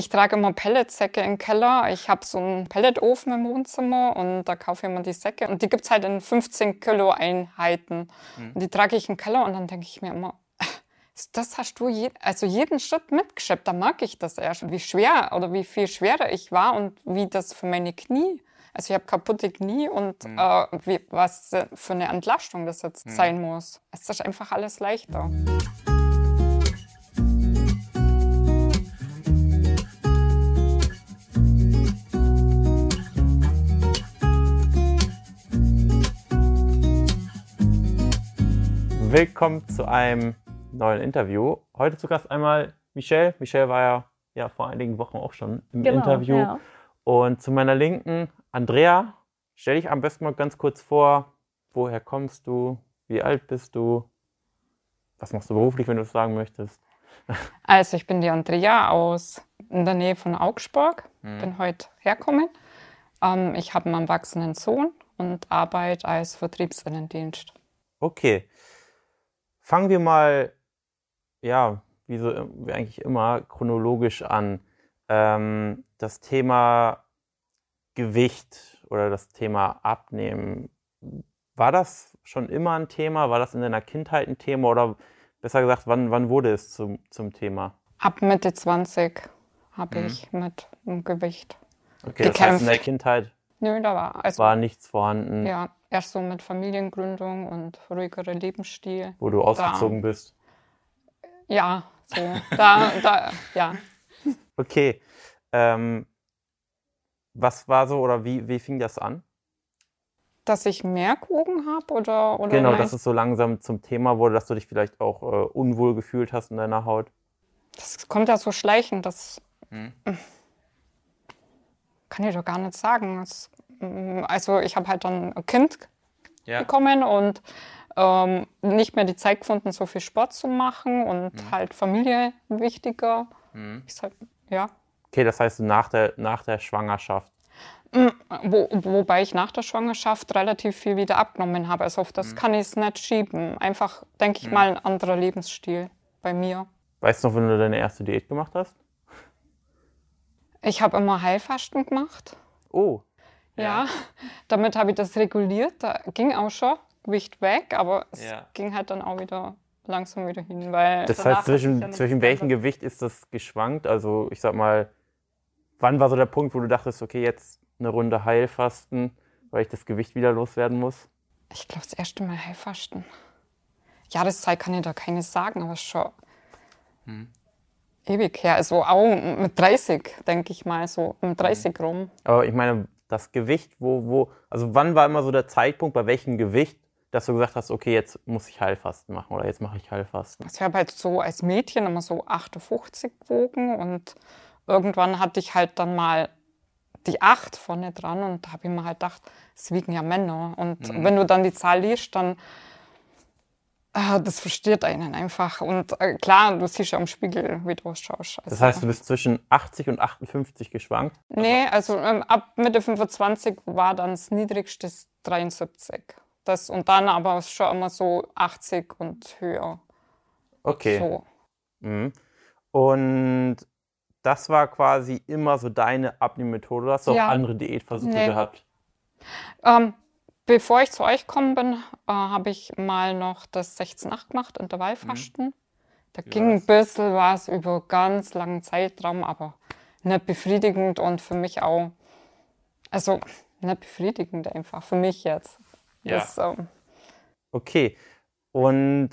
Ich trage immer Pelletsäcke im Keller. Ich habe so einen Pelletofen im Wohnzimmer und da kaufe ich immer die Säcke. Und die gibt es halt in 15 Kilo Einheiten. Mhm. Und die trage ich im Keller und dann denke ich mir immer, das hast du je, also jeden Schritt mitgeschleppt. Da mag ich das erst, wie schwer oder wie viel schwerer ich war und wie das für meine Knie. Also ich habe kaputte Knie und mhm. äh, wie, was für eine Entlastung das jetzt mhm. sein muss. Es ist einfach alles leichter. Willkommen zu einem neuen Interview. Heute zu Gast einmal Michelle. Michelle war ja, ja vor einigen Wochen auch schon im genau, Interview. Ja. Und zu meiner Linken Andrea. Stell dich am besten mal ganz kurz vor. Woher kommst du? Wie alt bist du? Was machst du beruflich, wenn du es sagen möchtest? Also ich bin die Andrea aus in der Nähe von Augsburg. Hm. Bin heute hergekommen. Ähm, ich habe einen erwachsenen Sohn und arbeite als Vertriebsinnendienst. Okay. Fangen wir mal, ja, wie so wie eigentlich immer, chronologisch an. Ähm, das Thema Gewicht oder das Thema Abnehmen, war das schon immer ein Thema? War das in deiner Kindheit ein Thema oder besser gesagt, wann, wann wurde es zum, zum Thema? Ab Mitte 20 habe mhm. ich mit dem Gewicht. Okay, gekämpft. das heißt in der Kindheit Nö, da war, also, war nichts vorhanden. Ja, erst so mit Familiengründung und ruhigere Lebensstil. Wo du ausgezogen da, bist. Ja, so. da, da, ja. Okay. Ähm, was war so oder wie, wie fing das an? Dass ich mehr Kuchen habe oder, oder? Genau, dass es so langsam zum Thema wurde, dass du dich vielleicht auch äh, unwohl gefühlt hast in deiner Haut. Das kommt ja so schleichend, das hm. kann ich doch gar nicht sagen. Das also ich habe halt dann ein Kind ja. bekommen und ähm, nicht mehr die Zeit gefunden, so viel Sport zu machen und mhm. halt Familie wichtiger. Mhm. Ich sag, ja. Okay, das heißt nach der, nach der Schwangerschaft. Mm, wo, wobei ich nach der Schwangerschaft relativ viel wieder abgenommen habe. Also auf das mhm. kann ich es nicht schieben. Einfach, denke ich mhm. mal, ein anderer Lebensstil bei mir. Weißt du noch, wenn du deine erste Diät gemacht hast? Ich habe immer Heilfasten gemacht. Oh, ja, damit habe ich das reguliert. Da ging auch schon Gewicht weg, aber es ja. ging halt dann auch wieder langsam wieder hin. Weil das heißt, zwischen, ja zwischen welchem Gewicht ist das geschwankt? Also ich sag mal, wann war so der Punkt, wo du dachtest, okay, jetzt eine Runde Heilfasten, weil ich das Gewicht wieder loswerden muss? Ich glaube, das erste Mal Heilfasten. Jahreszeit kann ich da keine sagen, aber schon hm. ewig her. Also auch mit 30, denke ich mal, so mit 30 hm. rum. Aber ich meine, das Gewicht, wo, wo, also wann war immer so der Zeitpunkt, bei welchem Gewicht, dass du gesagt hast, okay, jetzt muss ich Heilfasten machen oder jetzt mache ich Heilfasten? Also ich habe halt so als Mädchen immer so 58 gewogen und irgendwann hatte ich halt dann mal die 8 vorne dran und da habe ich mir halt gedacht, es wiegen ja Männer. Und mhm. wenn du dann die Zahl liest, dann das versteht einen einfach. Und äh, klar, du siehst ja am Spiegel, wie du ausschaust. Also, das heißt, du bist zwischen 80 und 58 geschwankt? Nee, also ähm, ab Mitte 25 war dann das niedrigste 73. Das, und dann aber schon immer so 80 und höher. Okay. So. Mhm. Und das war quasi immer so deine Abnehmmethode. Du hast du ja. auch andere Diätversuche nee. gehabt? Ähm, Bevor ich zu euch gekommen bin, äh, habe ich mal noch das 16-8 gemacht, Intervallfasten. Mhm. Da Wie ging ein bisschen was über ganz langen Zeitraum, aber nicht befriedigend und für mich auch, also nicht befriedigend einfach, für mich jetzt. Ja. Das, ähm, okay. Und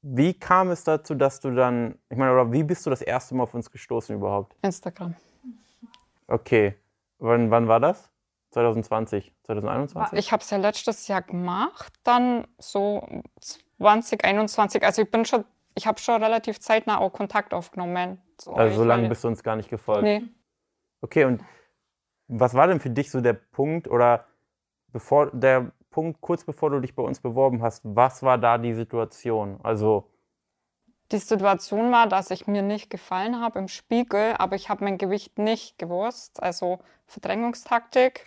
wie kam es dazu, dass du dann, ich meine, oder wie bist du das erste Mal auf uns gestoßen überhaupt? Instagram. Okay. Wann, wann war das? 2020, 2021? Ich habe es ja letztes Jahr gemacht, dann so 2021. Also ich bin schon, ich habe schon relativ zeitnah auch Kontakt aufgenommen. So, also so lange bist du uns gar nicht gefolgt? Nee. Okay, und was war denn für dich so der Punkt oder bevor der Punkt, kurz bevor du dich bei uns beworben hast, was war da die Situation? Also die Situation war, dass ich mir nicht gefallen habe im Spiegel, aber ich habe mein Gewicht nicht gewusst. Also Verdrängungstaktik.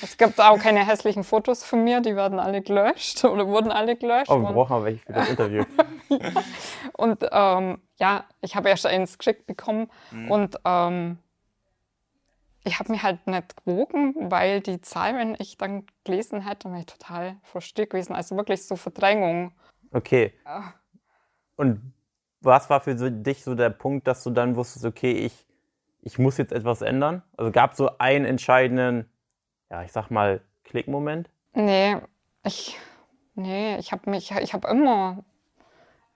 Es gibt auch keine hässlichen Fotos von mir, die werden alle gelöscht oder wurden alle gelöscht. Oh, wir brauchen aber welche für das Interview. ja. Und ähm, ja, ich habe erst eins geschickt bekommen mhm. und ähm, ich habe mich halt nicht gewogen, weil die Zahl, wenn ich dann gelesen hätte, wäre ich total versteckt gewesen. Also wirklich so Verdrängung. Okay. Ja. Und was war für dich so der Punkt, dass du dann wusstest, okay, ich, ich muss jetzt etwas ändern? Also gab es so einen entscheidenden, ja, ich sag mal, Klickmoment? Nee, ich, nee, ich habe mich, ich habe immer,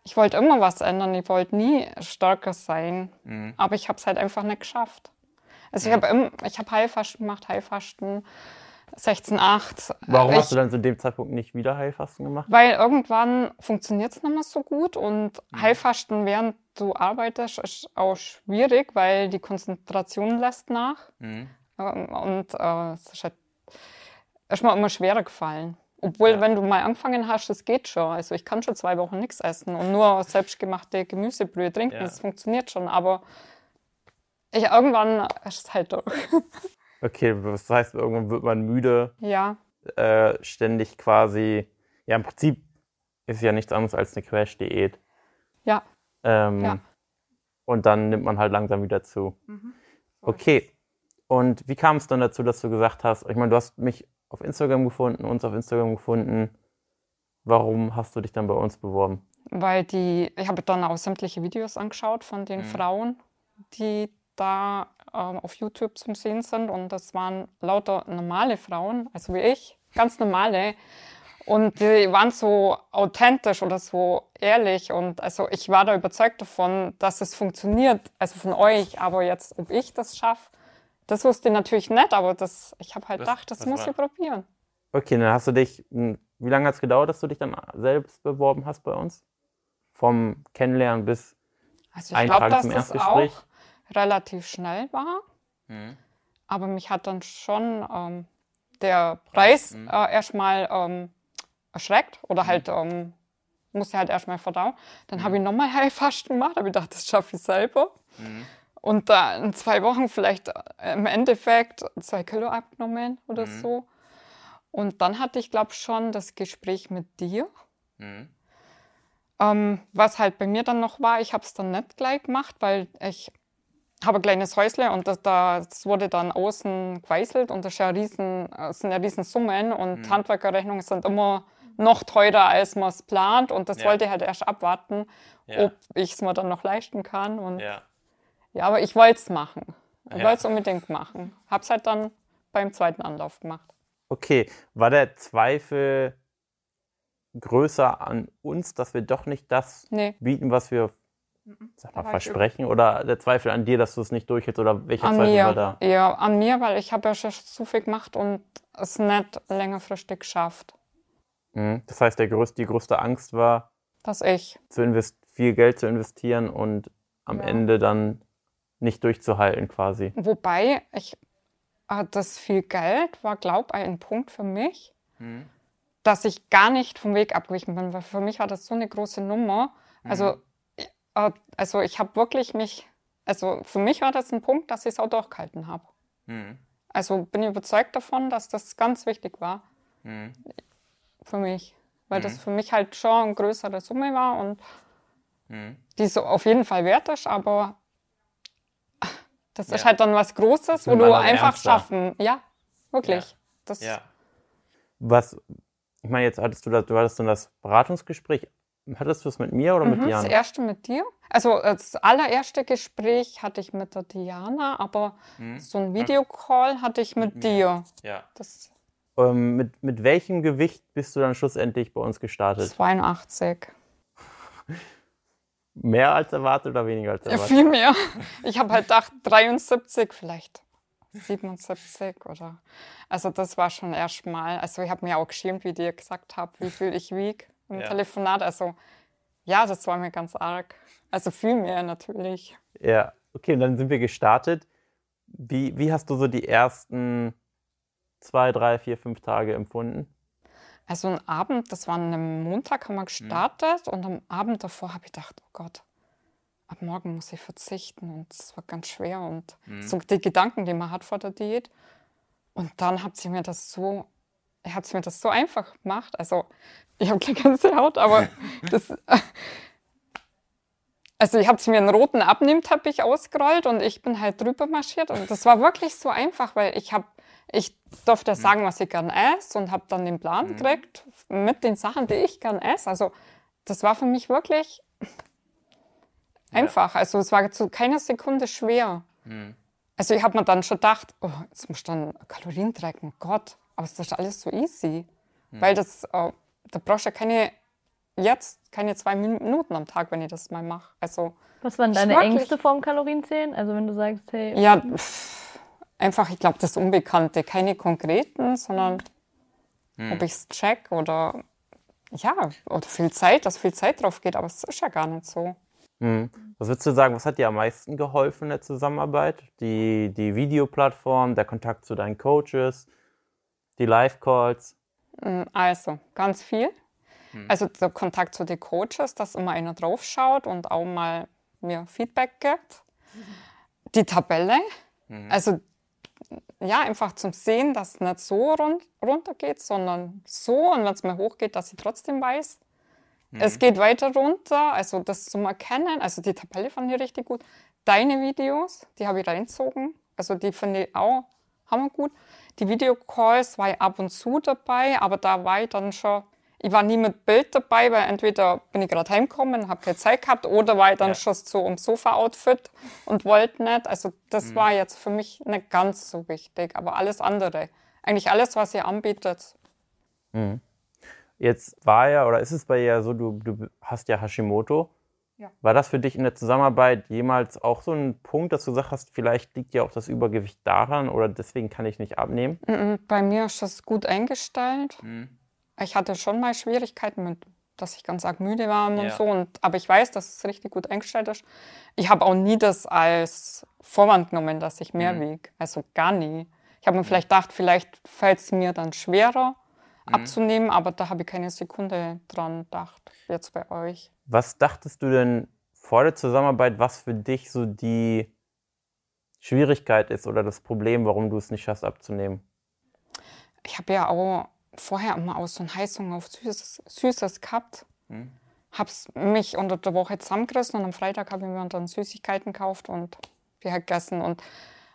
ich wollte immer was ändern. Ich wollte nie stärker sein. Mhm. Aber ich habe es halt einfach nicht geschafft. Also ich habe ich hab Heilfasten gemacht, Heilfasten 16,8. Warum ich, hast du dann zu dem Zeitpunkt nicht wieder Heilfasten gemacht? Weil irgendwann funktioniert es nicht mehr so gut und mhm. Heilfasten, während du arbeitest, ist auch schwierig, weil die Konzentration lässt nach. Mhm. Ähm, und äh, es ist halt erstmal immer schwerer gefallen. Obwohl, ja. wenn du mal angefangen hast, das geht schon. Also ich kann schon zwei Wochen nichts essen und nur selbstgemachte Gemüsebrühe trinken. Ja. Das funktioniert schon. Aber ich, irgendwann ist es halt durch. Okay, das heißt, irgendwann wird man müde. Ja. Äh, ständig quasi. Ja, im Prinzip ist ja nichts anderes als eine Crash-Diät. Ja. Ähm, ja. Und dann nimmt man halt langsam wieder zu. Mhm. Okay. Und wie kam es dann dazu, dass du gesagt hast, ich meine, du hast mich auf Instagram gefunden, uns auf Instagram gefunden. Warum hast du dich dann bei uns beworben? Weil die, ich habe dann auch sämtliche Videos angeschaut von den mhm. Frauen, die da ähm, auf YouTube zum Sehen sind. Und das waren lauter normale Frauen, also wie ich, ganz normale. Und die waren so authentisch oder so ehrlich. Und also ich war da überzeugt davon, dass es funktioniert, also von euch. Aber jetzt, ob ich das schaffe, das wusste ich natürlich nicht. Aber das, ich habe halt das, gedacht, das muss war... ich probieren. Okay, dann hast du dich, hm, wie lange hat es gedauert, dass du dich dann selbst beworben hast bei uns? Vom Kennenlernen bis also ich Eintragen glaub, zum Erstgespräch? Auch relativ schnell war. Mhm. Aber mich hat dann schon ähm, der Preis mhm. äh, erstmal ähm, erschreckt oder mhm. halt ähm, musste halt erstmal verdauen. Dann habe ich mhm. nochmal Heilfasten gemacht, habe ich gedacht, das schaffe ich selber. Mhm. Und da in zwei Wochen vielleicht äh, im Endeffekt zwei Kilo abgenommen oder mhm. so. Und dann hatte ich, glaube schon das Gespräch mit dir. Ähm, was halt bei mir dann noch war, ich habe es dann nicht gleich gemacht, weil ich habe ein kleines Häusle und das, das wurde dann außen geweißelt und das, ist ja riesen, das sind ja riesen Summen und mhm. Handwerkerrechnungen sind immer noch teurer, als man es plant und das ja. wollte ich halt erst abwarten, ja. ob ich es mir dann noch leisten kann. Und ja. ja, aber ich wollte es machen. Ich wollte es unbedingt machen. Habe es halt dann beim zweiten Anlauf gemacht. Okay, war der Zweifel größer an uns, dass wir doch nicht das nee. bieten, was wir. Sag mal, Versprechen oder der Zweifel an dir, dass du es nicht durchhältst oder welcher an Zweifel mir. war da? Ja, an mir, weil ich habe ja schon zu viel gemacht und es nicht längerfristig geschafft. Mhm. Das heißt, der größte, die größte Angst war, dass ich zu viel Geld zu investieren und am ja. Ende dann nicht durchzuhalten quasi. Wobei ich äh, das viel Geld war, glaube ich, ein Punkt für mich, mhm. dass ich gar nicht vom Weg abgewichen bin, weil für mich war das so eine große Nummer. Also mhm. Also ich habe wirklich mich, also für mich war das ein Punkt, dass ich es auch durchgehalten habe. Mhm. Also bin ich überzeugt davon, dass das ganz wichtig war. Mhm. Für mich. Weil mhm. das für mich halt schon eine größere Summe war und mhm. die so auf jeden Fall wert ist, aber das ja. ist halt dann was Großes, wo du einfach ernster. schaffen. Ja, wirklich. Ja. Das ja. Was, ich meine, jetzt hattest du das, du hattest dann das Beratungsgespräch Hattest du es mit mir oder mhm, mit Diana? Das erste mit dir. Also das allererste Gespräch hatte ich mit der Diana, aber mhm. so ein Videocall hatte ich mit, mit dir. Ja. Das ähm, mit, mit welchem Gewicht bist du dann schlussendlich bei uns gestartet? 82. mehr als erwartet oder weniger als erwartet? Ja, viel mehr. Ich habe halt gedacht 73 vielleicht. 77 oder. Also das war schon erstmal. Also ich habe mir auch geschämt, wie dir gesagt habe, wie viel ich wiege im ja. Telefonat. Also ja, das war mir ganz arg. Also viel mehr natürlich. Ja, okay, und dann sind wir gestartet. Wie, wie hast du so die ersten zwei, drei, vier, fünf Tage empfunden? Also ein Abend, das war an einem Montag, haben wir gestartet mhm. und am Abend davor habe ich gedacht, oh Gott, ab morgen muss ich verzichten und es war ganz schwer und mhm. so die Gedanken, die man hat vor der Diät. Und dann hat sie mir das so, hat mir das so einfach gemacht. Also ich habe gleich ganze Haut, aber das, also ich habe sie mir einen roten Abnehmteppich ausgerollt und ich bin halt drüber marschiert und das war wirklich so einfach, weil ich habe ich durfte mhm. sagen, was ich gern esse und habe dann den Plan mhm. gekriegt mit den Sachen, die ich gern esse. Also das war für mich wirklich einfach. Ja. Also es war zu keiner Sekunde schwer. Mhm. Also ich habe mir dann schon gedacht, oh, jetzt muss ich dann Kalorien tracken, Gott, aber es ist alles so easy. Mhm. Weil das, äh, da brauchst du ja keine, jetzt keine zwei Minuten am Tag, wenn ich das mal mache. Also, Was waren deine Ängste vorm Kalorienzählen? Also wenn du sagst, hey... Ja, pff, einfach, ich glaube, das Unbekannte. Keine konkreten, sondern mhm. ob ich es check oder ja, oder viel Zeit, dass viel Zeit drauf geht, aber es ist ja gar nicht so. Mhm. Was würdest du sagen, was hat dir am meisten geholfen in der Zusammenarbeit? Die, die Videoplattform, der Kontakt zu deinen Coaches, die Live-Calls? Hm, also, ganz viel. Mhm. Also der Kontakt zu den Coaches, dass immer einer draufschaut und auch mal mir Feedback gibt. Die Tabelle, mhm. also ja, einfach zum Sehen, dass es nicht so run runter geht, sondern so und wenn es mal hochgeht, dass ich trotzdem weiß, Mhm. Es geht weiter runter, also das zum Erkennen. Also die Tabelle fand ich richtig gut. Deine Videos, die habe ich reinzogen. Also die finde ich auch hammergut. Die Videocalls war ich ab und zu dabei, aber da war ich dann schon, ich war nie mit Bild dabei, weil entweder bin ich gerade heimgekommen, habe keine Zeit gehabt, oder war ich dann ja. schon so im Sofa-Outfit und wollte nicht. Also das mhm. war jetzt für mich nicht ganz so wichtig, aber alles andere. Eigentlich alles, was ihr anbietet. Mhm. Jetzt war ja oder ist es bei dir so, du, du hast ja Hashimoto. Ja. War das für dich in der Zusammenarbeit jemals auch so ein Punkt, dass du gesagt hast, vielleicht liegt ja auch das Übergewicht daran oder deswegen kann ich nicht abnehmen? Bei mir ist das gut eingestellt. Mhm. Ich hatte schon mal Schwierigkeiten mit, dass ich ganz arg müde war und ja. so. Und, aber ich weiß, dass es richtig gut eingestellt ist. Ich habe auch nie das als Vorwand genommen, dass ich mehr mhm. wiege. Also gar nie. Ich habe mir mhm. vielleicht gedacht, vielleicht fällt es mir dann schwerer mhm. abzunehmen, aber da habe ich keine Sekunde dran gedacht, jetzt bei euch. Was dachtest du denn vor der Zusammenarbeit, was für dich so die Schwierigkeit ist oder das Problem, warum du es nicht schaffst abzunehmen? Ich habe ja auch vorher immer aus so einem Heißhunger auf Süßes, Süßes gehabt. Hm. Habe mich unter der Woche zusammengerissen und am Freitag habe ich mir dann Süßigkeiten gekauft und wir gegessen. Und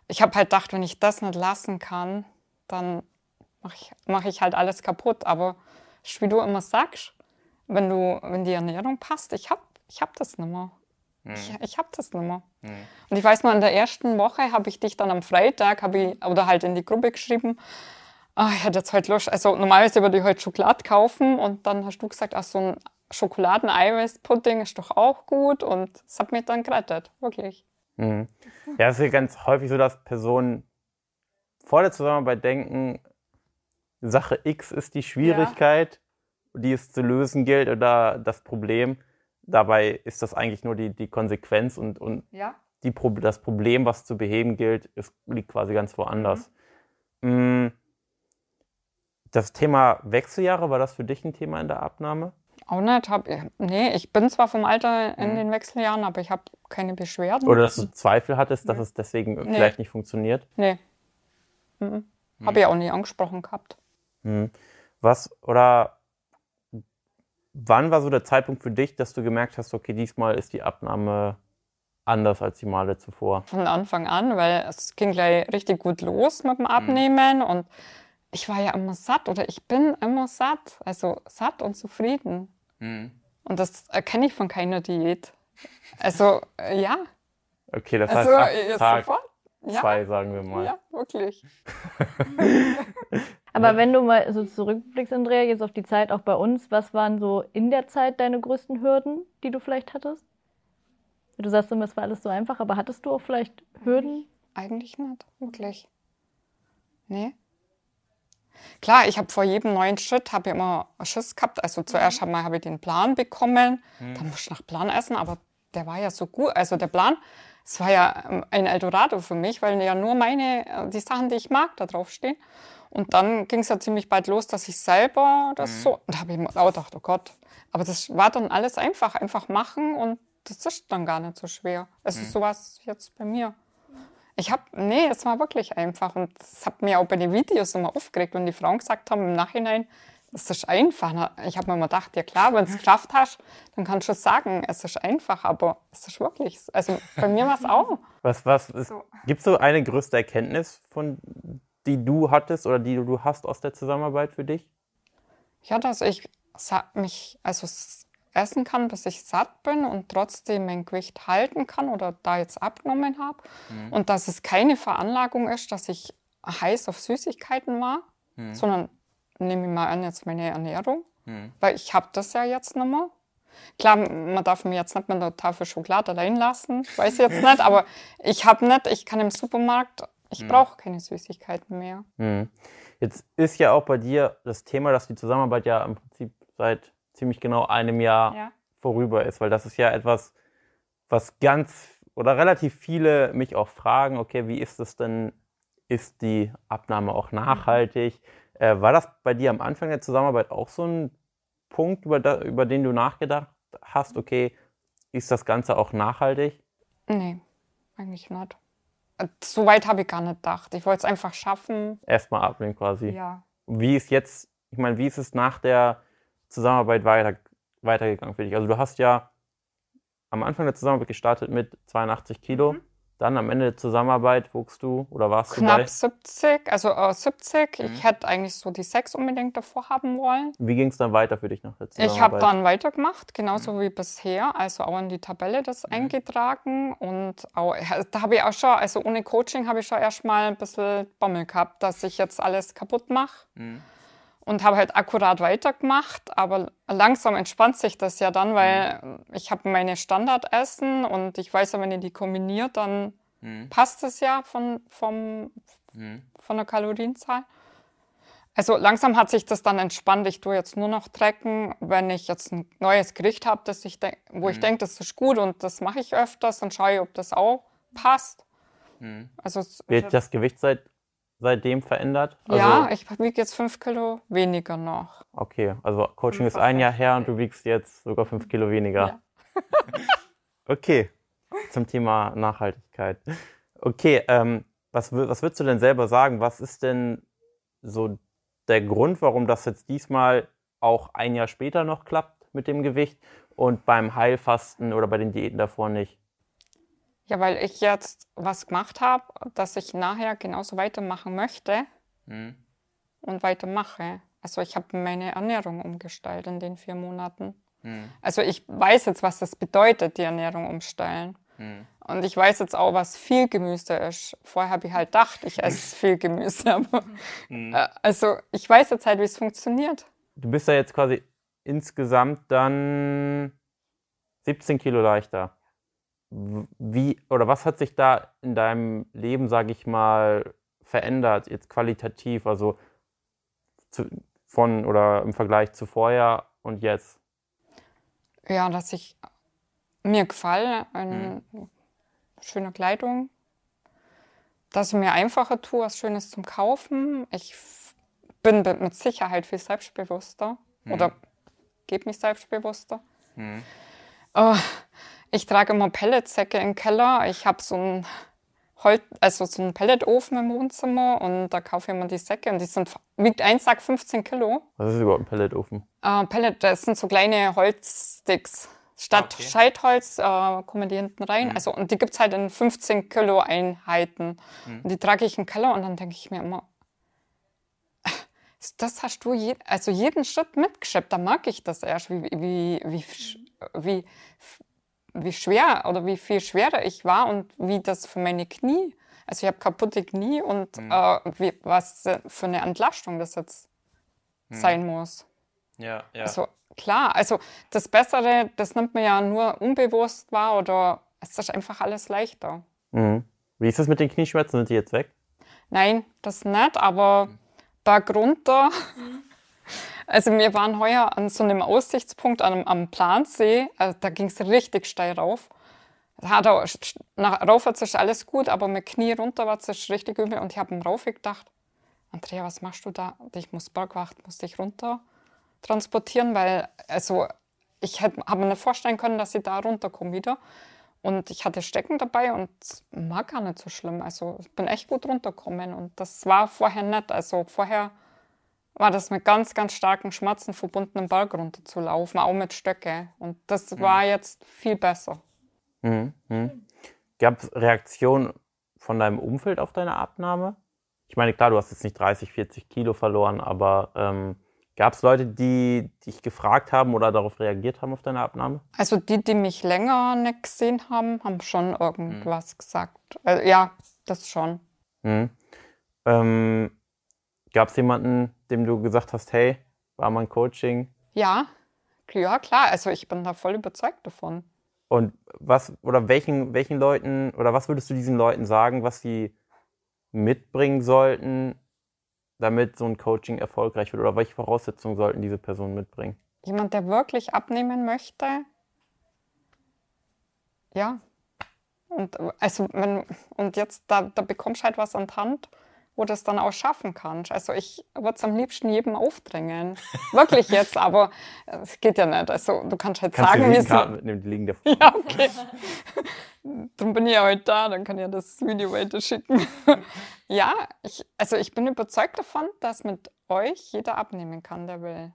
ich habe halt gedacht, wenn ich das nicht lassen kann, dann mache ich, mach ich halt alles kaputt. Aber wie du immer sagst, wenn, du, wenn die Ernährung passt, ich habe ich hab das nicht mehr. Mhm. Ich, ich habe das nicht mehr. Mhm. Und ich weiß noch, in der ersten Woche habe ich dich dann am Freitag, ich, oder halt in die Gruppe geschrieben, oh, ich hätte jetzt heute Lust, also normalerweise würde ich heute Schokolade kaufen und dann hast du gesagt, ach, so ein Schokoladen-Eiweiß-Pudding ist doch auch gut und das hat mich dann gerettet, wirklich. Mhm. Ja, es ist ja ganz häufig so, dass Personen vor der Zusammenarbeit denken, Sache X ist die Schwierigkeit, ja. die es zu lösen gilt oder das Problem. Dabei ist das eigentlich nur die, die Konsequenz und, und ja. die, das Problem, was zu beheben gilt, ist, liegt quasi ganz woanders. Mhm. Mm, das Thema Wechseljahre, war das für dich ein Thema in der Abnahme? Auch nicht. Hab, nee, ich bin zwar vom Alter in mhm. den Wechseljahren, aber ich habe keine Beschwerden. Oder dass du Zweifel hattest, dass es deswegen nee. vielleicht nicht funktioniert? Nee. Mhm. Habe ich auch nie angesprochen gehabt. Mhm. Was oder wann war so der Zeitpunkt für dich, dass du gemerkt hast, okay, diesmal ist die Abnahme anders als die Male zuvor? Von Anfang an, weil es ging gleich richtig gut los mit dem mhm. Abnehmen mhm. und ich war ja immer satt oder ich bin immer satt, also satt und zufrieden. Mhm. Und das erkenne ich von keiner Diät. Also ja. Okay, das heißt also, Tag sofort. zwei, ja. sagen wir mal. Ja, wirklich. Aber wenn du mal so zurückblickst, Andrea, jetzt auf die Zeit auch bei uns, was waren so in der Zeit deine größten Hürden, die du vielleicht hattest? Du sagst immer, es war alles so einfach, aber hattest du auch vielleicht Hürden? Eigentlich nicht, wirklich. Nee. Klar, ich habe vor jedem neuen Schritt habe ich immer Schiss gehabt. Also zuerst mhm. habe ich den Plan bekommen, mhm. dann musste ich nach Plan essen, aber der war ja so gut. Also der Plan, es war ja ähm, ein Eldorado für mich, weil ja nur meine, äh, die Sachen, die ich mag, da draufstehen. Und dann ging es ja ziemlich bald los, dass ich selber das mhm. so, und da habe ich mir auch gedacht, oh Gott. Aber das war dann alles einfach, einfach machen und das ist dann gar nicht so schwer. Es mhm. ist sowas jetzt bei mir. Ich habe, nee, es war wirklich einfach und das hat mir auch bei den Videos immer aufgeregt, wenn die Frauen gesagt haben im Nachhinein, das ist einfach. Ich habe mir immer gedacht, ja klar, wenn du es geschafft hast, dann kannst du sagen, es ist einfach, aber es ist wirklich, also bei mir war es auch. Was, was, so. gibt es so eine größte Erkenntnis, von, die du hattest oder die du hast aus der Zusammenarbeit für dich? Ja, dass ich mich, also essen kann, bis ich satt bin und trotzdem mein Gewicht halten kann oder da jetzt abgenommen habe. Mhm. Und dass es keine Veranlagung ist, dass ich heiß auf Süßigkeiten war, mhm. sondern nehme ich mal an, jetzt meine Ernährung, mhm. weil ich habe das ja jetzt nicht mehr. Klar, man darf mir jetzt nicht mit einer Tafel Schokolade allein lassen, weiß ich jetzt nicht, aber ich habe nicht, ich kann im Supermarkt, ich mhm. brauche keine Süßigkeiten mehr. Mhm. Jetzt ist ja auch bei dir das Thema, dass die Zusammenarbeit ja im Prinzip seit ziemlich genau einem Jahr ja. vorüber ist, weil das ist ja etwas, was ganz oder relativ viele mich auch fragen, okay, wie ist es denn, ist die Abnahme auch nachhaltig? Mhm. Äh, war das bei dir am Anfang der Zusammenarbeit auch so ein Punkt, über, da, über den du nachgedacht hast, okay, ist das Ganze auch nachhaltig? Nee, eigentlich nicht. So weit habe ich gar nicht gedacht. Ich wollte es einfach schaffen. Erstmal abnehmen quasi. Ja. Wie ist jetzt, ich meine, wie ist es nach der Zusammenarbeit weiter, weitergegangen für dich? Also du hast ja am Anfang der Zusammenarbeit gestartet mit 82 Kilo. Mhm. Dann am Ende der Zusammenarbeit wuchst du oder warst Knapp du bei? 70, also äh, 70. Mhm. Ich hätte eigentlich so die 6 unbedingt davor haben wollen. Wie ging es dann weiter für dich nach der Zusammenarbeit? Ich habe dann weitergemacht, genauso mhm. wie bisher. Also auch in die Tabelle das mhm. eingetragen. Und auch, da habe ich auch schon, also ohne Coaching habe ich schon erstmal ein bisschen Bommel gehabt, dass ich jetzt alles kaputt mache. Und habe halt akkurat weitergemacht. Aber langsam entspannt sich das ja dann, weil mhm. ich habe meine Standardessen und ich weiß ja, wenn ich die kombiniert, dann mhm. passt es ja von, vom, mhm. von der Kalorienzahl. Also langsam hat sich das dann entspannt. Ich tue jetzt nur noch trecken, wenn ich jetzt ein neues Gericht habe, das ich wo ich mhm. denke, das ist gut und das mache ich öfters, dann schaue ich, ob das auch passt. Mhm. Also Wird das Gewicht seit seitdem verändert? Also, ja, ich wiege jetzt fünf Kilo weniger noch. Okay, also Coaching ist ein Jahr her und du wiegst jetzt sogar fünf Kilo weniger. Ja. okay, zum Thema Nachhaltigkeit. Okay, ähm, was, was würdest du denn selber sagen? Was ist denn so der Grund, warum das jetzt diesmal auch ein Jahr später noch klappt mit dem Gewicht und beim Heilfasten oder bei den Diäten davor nicht? Ja, weil ich jetzt was gemacht habe, dass ich nachher genauso weitermachen möchte mhm. und weitermache. Also ich habe meine Ernährung umgestellt in den vier Monaten. Mhm. Also ich weiß jetzt, was das bedeutet, die Ernährung umstellen. Mhm. Und ich weiß jetzt auch, was viel Gemüse ist. Vorher habe ich halt gedacht, ich esse viel Gemüse. Aber, mhm. äh, also ich weiß jetzt halt, wie es funktioniert. Du bist ja jetzt quasi insgesamt dann 17 Kilo leichter wie oder was hat sich da in deinem Leben, sage ich mal, verändert, jetzt qualitativ, also zu, von oder im Vergleich zu vorher und jetzt? Ja, dass ich mir gefallen, eine hm. schöne Kleidung, dass ich mir einfacher tue, was Schönes zum Kaufen. Ich bin mit Sicherheit viel selbstbewusster hm. oder gebe mich selbstbewusster. Hm. Oh, ich trage immer Pelletsäcke im Keller. Ich habe so einen Holz, also so einen Pelletofen im Wohnzimmer und da kaufe ich immer die Säcke und die sind, wiegt ein Sack 15 Kilo. Was ist überhaupt ein Pelletofen? Äh, Pellet, das sind so kleine Holzsticks. Statt okay. Scheitholz äh, kommen die hinten rein. Mhm. Also, und die gibt es halt in 15 Kilo Einheiten. Mhm. Und die trage ich im Keller und dann denke ich mir immer, das hast du je, also jeden Schritt mitgeschleppt. Da mag ich das erst, wie, wie, wie, wie, wie schwer oder wie viel schwerer ich war und wie das für meine Knie. Also ich habe kaputte Knie und mhm. äh, wie, was für eine Entlastung das jetzt mhm. sein muss. Ja, ja. Also klar, also das Bessere, das nimmt man ja nur unbewusst wahr oder es ist einfach alles leichter. Mhm. Wie ist das mit den Knieschmerzen? Sind die jetzt weg? Nein, das nicht, aber mhm. bergunter mhm. Also wir waren heuer an so einem Aussichtspunkt am, am Plansee, also da ging es richtig steil rauf. Hat auch, nach, rauf hat sich alles gut, aber mit Knie runter war es richtig übel und ich habe ihm rauf gedacht, Andrea, was machst du da? Ich muss Bergwacht, muss dich runter transportieren, weil also ich habe mir nicht vorstellen können, dass ich da runterkomme wieder. Und ich hatte Stecken dabei und war gar nicht so schlimm. Also ich bin echt gut runtergekommen und das war vorher nicht. Also vorher war das mit ganz, ganz starken Schmerzen verbunden, den Berg runterzulaufen, auch mit Stöcke. Und das mhm. war jetzt viel besser. Mhm. Mhm. Gab es Reaktionen von deinem Umfeld auf deine Abnahme? Ich meine, klar, du hast jetzt nicht 30, 40 Kilo verloren, aber ähm, Gab es Leute, die dich gefragt haben oder darauf reagiert haben auf deine Abnahme? Also die, die mich länger nicht gesehen haben, haben schon irgendwas mhm. gesagt. Also, ja, das schon. Mhm. Ähm, Gab es jemanden, dem du gesagt hast, hey, war mein Coaching? Ja, ja, klar. Also ich bin da voll überzeugt davon. Und was oder welchen, welchen Leuten oder was würdest du diesen Leuten sagen, was sie mitbringen sollten, damit so ein Coaching erfolgreich wird? Oder welche Voraussetzungen sollten diese Personen mitbringen? Jemand, der wirklich abnehmen möchte. Ja. Und also wenn, und jetzt da, da bekommst du halt was an die Hand, wo du es dann auch schaffen kannst. Also ich würde es am liebsten jedem aufdrängen. Wirklich jetzt, aber es geht ja nicht. Also du kannst halt kannst sagen, wie es mitnehmen, die liegen davor. Ja, okay. Darum bin ich ja heute da, dann kann ich ja das Video weiter schicken. ja, ich, also ich bin überzeugt davon, dass mit euch jeder abnehmen kann, der will.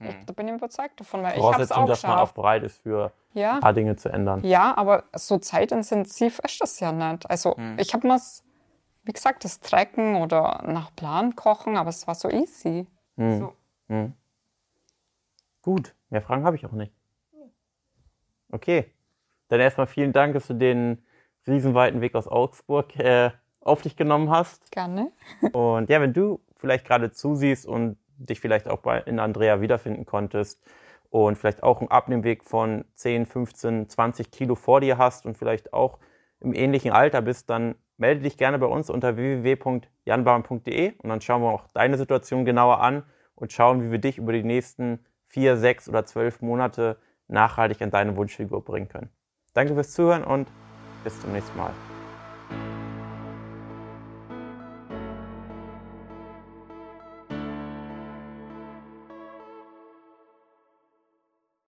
Ich, hm. da bin ich überzeugt davon, weil ich habe es auch dass man auch bereit ist, für ja. ein paar Dinge zu ändern. Ja, aber so zeitintensiv ist das ja nicht. Also hm. ich habe mir wie gesagt, das Trecken oder nach Plan kochen, aber es war so easy. Hm. So. Hm. Gut, mehr Fragen habe ich auch nicht. Okay, dann erstmal vielen Dank, dass du den riesenweiten Weg aus Augsburg äh, auf dich genommen hast. Gerne. Und ja, wenn du vielleicht gerade zusiehst und dich vielleicht auch bei, in Andrea wiederfinden konntest und vielleicht auch einen Abnehmweg von 10, 15, 20 Kilo vor dir hast und vielleicht auch im ähnlichen Alter bist, dann melde dich gerne bei uns unter www.janbauern.de und dann schauen wir auch deine Situation genauer an und schauen, wie wir dich über die nächsten vier, sechs oder zwölf Monate nachhaltig an deine Wunschfigur bringen können. Danke fürs Zuhören und bis zum nächsten Mal.